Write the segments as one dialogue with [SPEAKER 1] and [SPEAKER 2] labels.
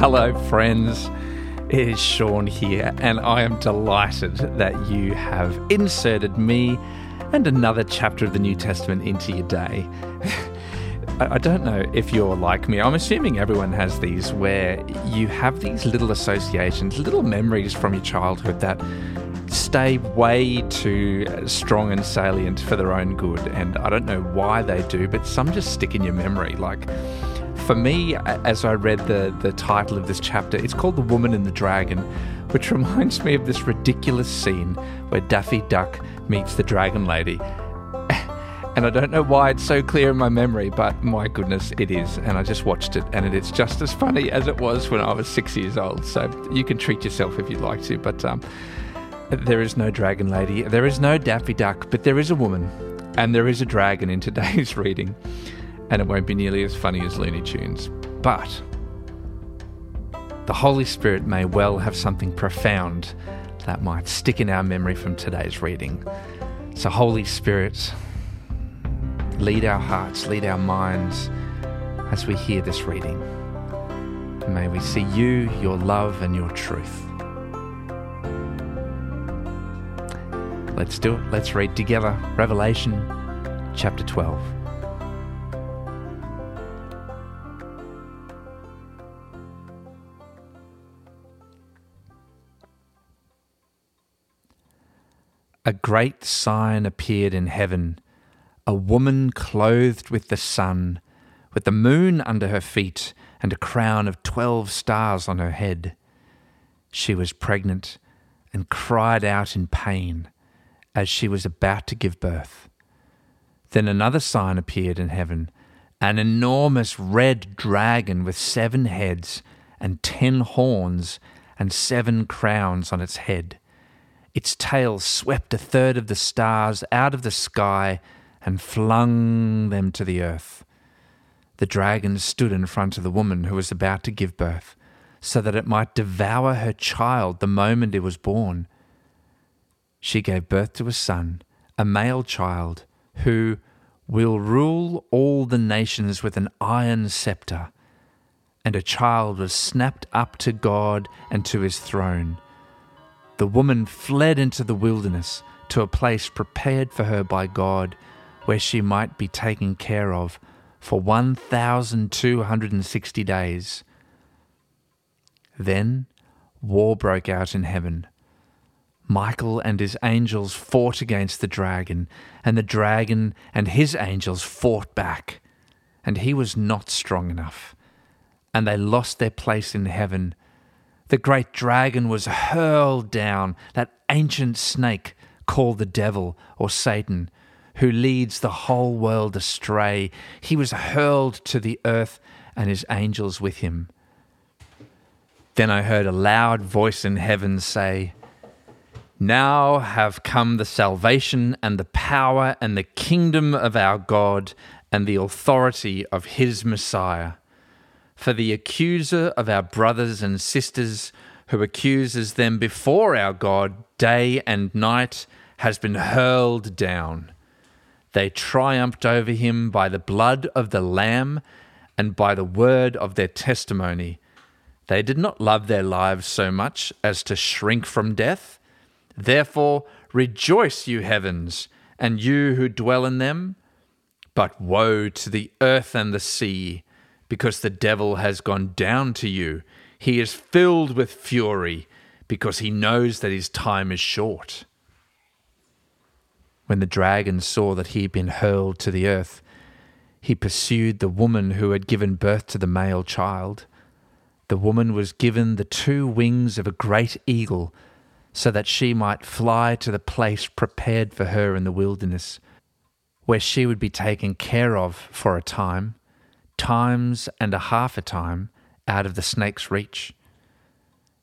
[SPEAKER 1] Hello, friends. It is Sean here, and I am delighted that you have inserted me and another chapter of the New Testament into your day. I don't know if you're like me. I'm assuming everyone has these where you have these little associations, little memories from your childhood that stay way too strong and salient for their own good. And I don't know why they do, but some just stick in your memory. Like, for me, as I read the, the title of this chapter, it's called The Woman and the Dragon, which reminds me of this ridiculous scene where Daffy Duck meets the Dragon Lady. And I don't know why it's so clear in my memory, but my goodness, it is. And I just watched it, and it's just as funny as it was when I was six years old. So you can treat yourself if you'd like to. But um, there is no Dragon Lady, there is no Daffy Duck, but there is a woman, and there is a dragon in today's reading and it won't be nearly as funny as Looney Tunes. But the Holy Spirit may well have something profound that might stick in our memory from today's reading. So, Holy Spirit, lead our hearts, lead our minds as we hear this reading. And may we see you, your love, and your truth. Let's do it. Let's read together Revelation chapter 12. A great sign appeared in heaven a woman clothed with the sun, with the moon under her feet, and a crown of twelve stars on her head. She was pregnant and cried out in pain as she was about to give birth. Then another sign appeared in heaven an enormous red dragon with seven heads and ten horns and seven crowns on its head. Its tail swept a third of the stars out of the sky and flung them to the earth. The dragon stood in front of the woman who was about to give birth, so that it might devour her child the moment it was born. She gave birth to a son, a male child, who will rule all the nations with an iron scepter. And a child was snapped up to God and to his throne the woman fled into the wilderness to a place prepared for her by God, where she might be taken care of for 1,260 days. Then war broke out in heaven. Michael and his angels fought against the dragon, and the dragon and his angels fought back, and he was not strong enough, and they lost their place in heaven the great dragon was hurled down, that ancient snake called the devil or Satan, who leads the whole world astray. He was hurled to the earth and his angels with him. Then I heard a loud voice in heaven say, Now have come the salvation and the power and the kingdom of our God and the authority of his Messiah. For the accuser of our brothers and sisters, who accuses them before our God day and night, has been hurled down. They triumphed over him by the blood of the Lamb and by the word of their testimony. They did not love their lives so much as to shrink from death. Therefore, rejoice, you heavens, and you who dwell in them. But woe to the earth and the sea because the devil has gone down to you. He is filled with fury because he knows that his time is short. When the dragon saw that he had been hurled to the earth, he pursued the woman who had given birth to the male child. The woman was given the two wings of a great eagle so that she might fly to the place prepared for her in the wilderness, where she would be taken care of for a time times and a half a time out of the snake's reach.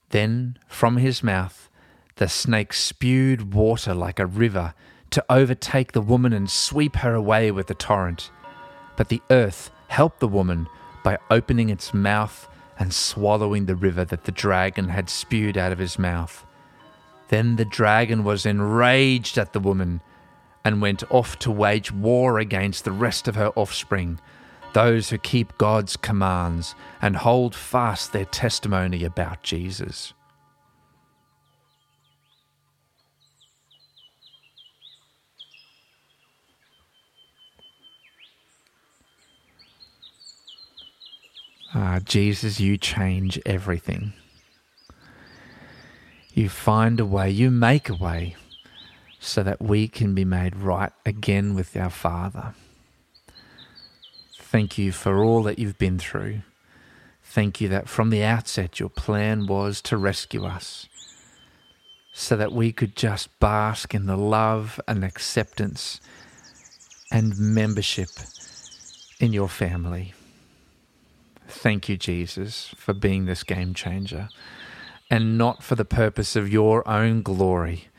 [SPEAKER 1] Then from his mouth the snake spewed water like a river to overtake the woman and sweep her away with the torrent. But the earth helped the woman by opening its mouth and swallowing the river that the dragon had spewed out of his mouth. Then the dragon was enraged at the woman and went off to wage war against the rest of her offspring those who keep God's commands and hold fast their testimony about Jesus. Ah, Jesus, you change everything. You find a way, you make a way so that we can be made right again with our Father. Thank you for all that you've been through. Thank you that from the outset your plan was to rescue us so that we could just bask in the love and acceptance and membership in your family. Thank you, Jesus, for being this game changer and not for the purpose of your own glory,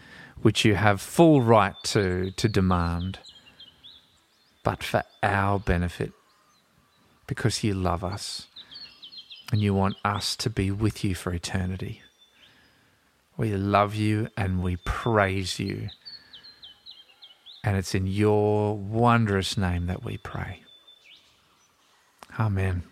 [SPEAKER 1] which you have full right to, to demand, but for our benefit because you love us and you want us to be with you for eternity. We love you and we praise you. And it's in your wondrous name that we pray. Amen.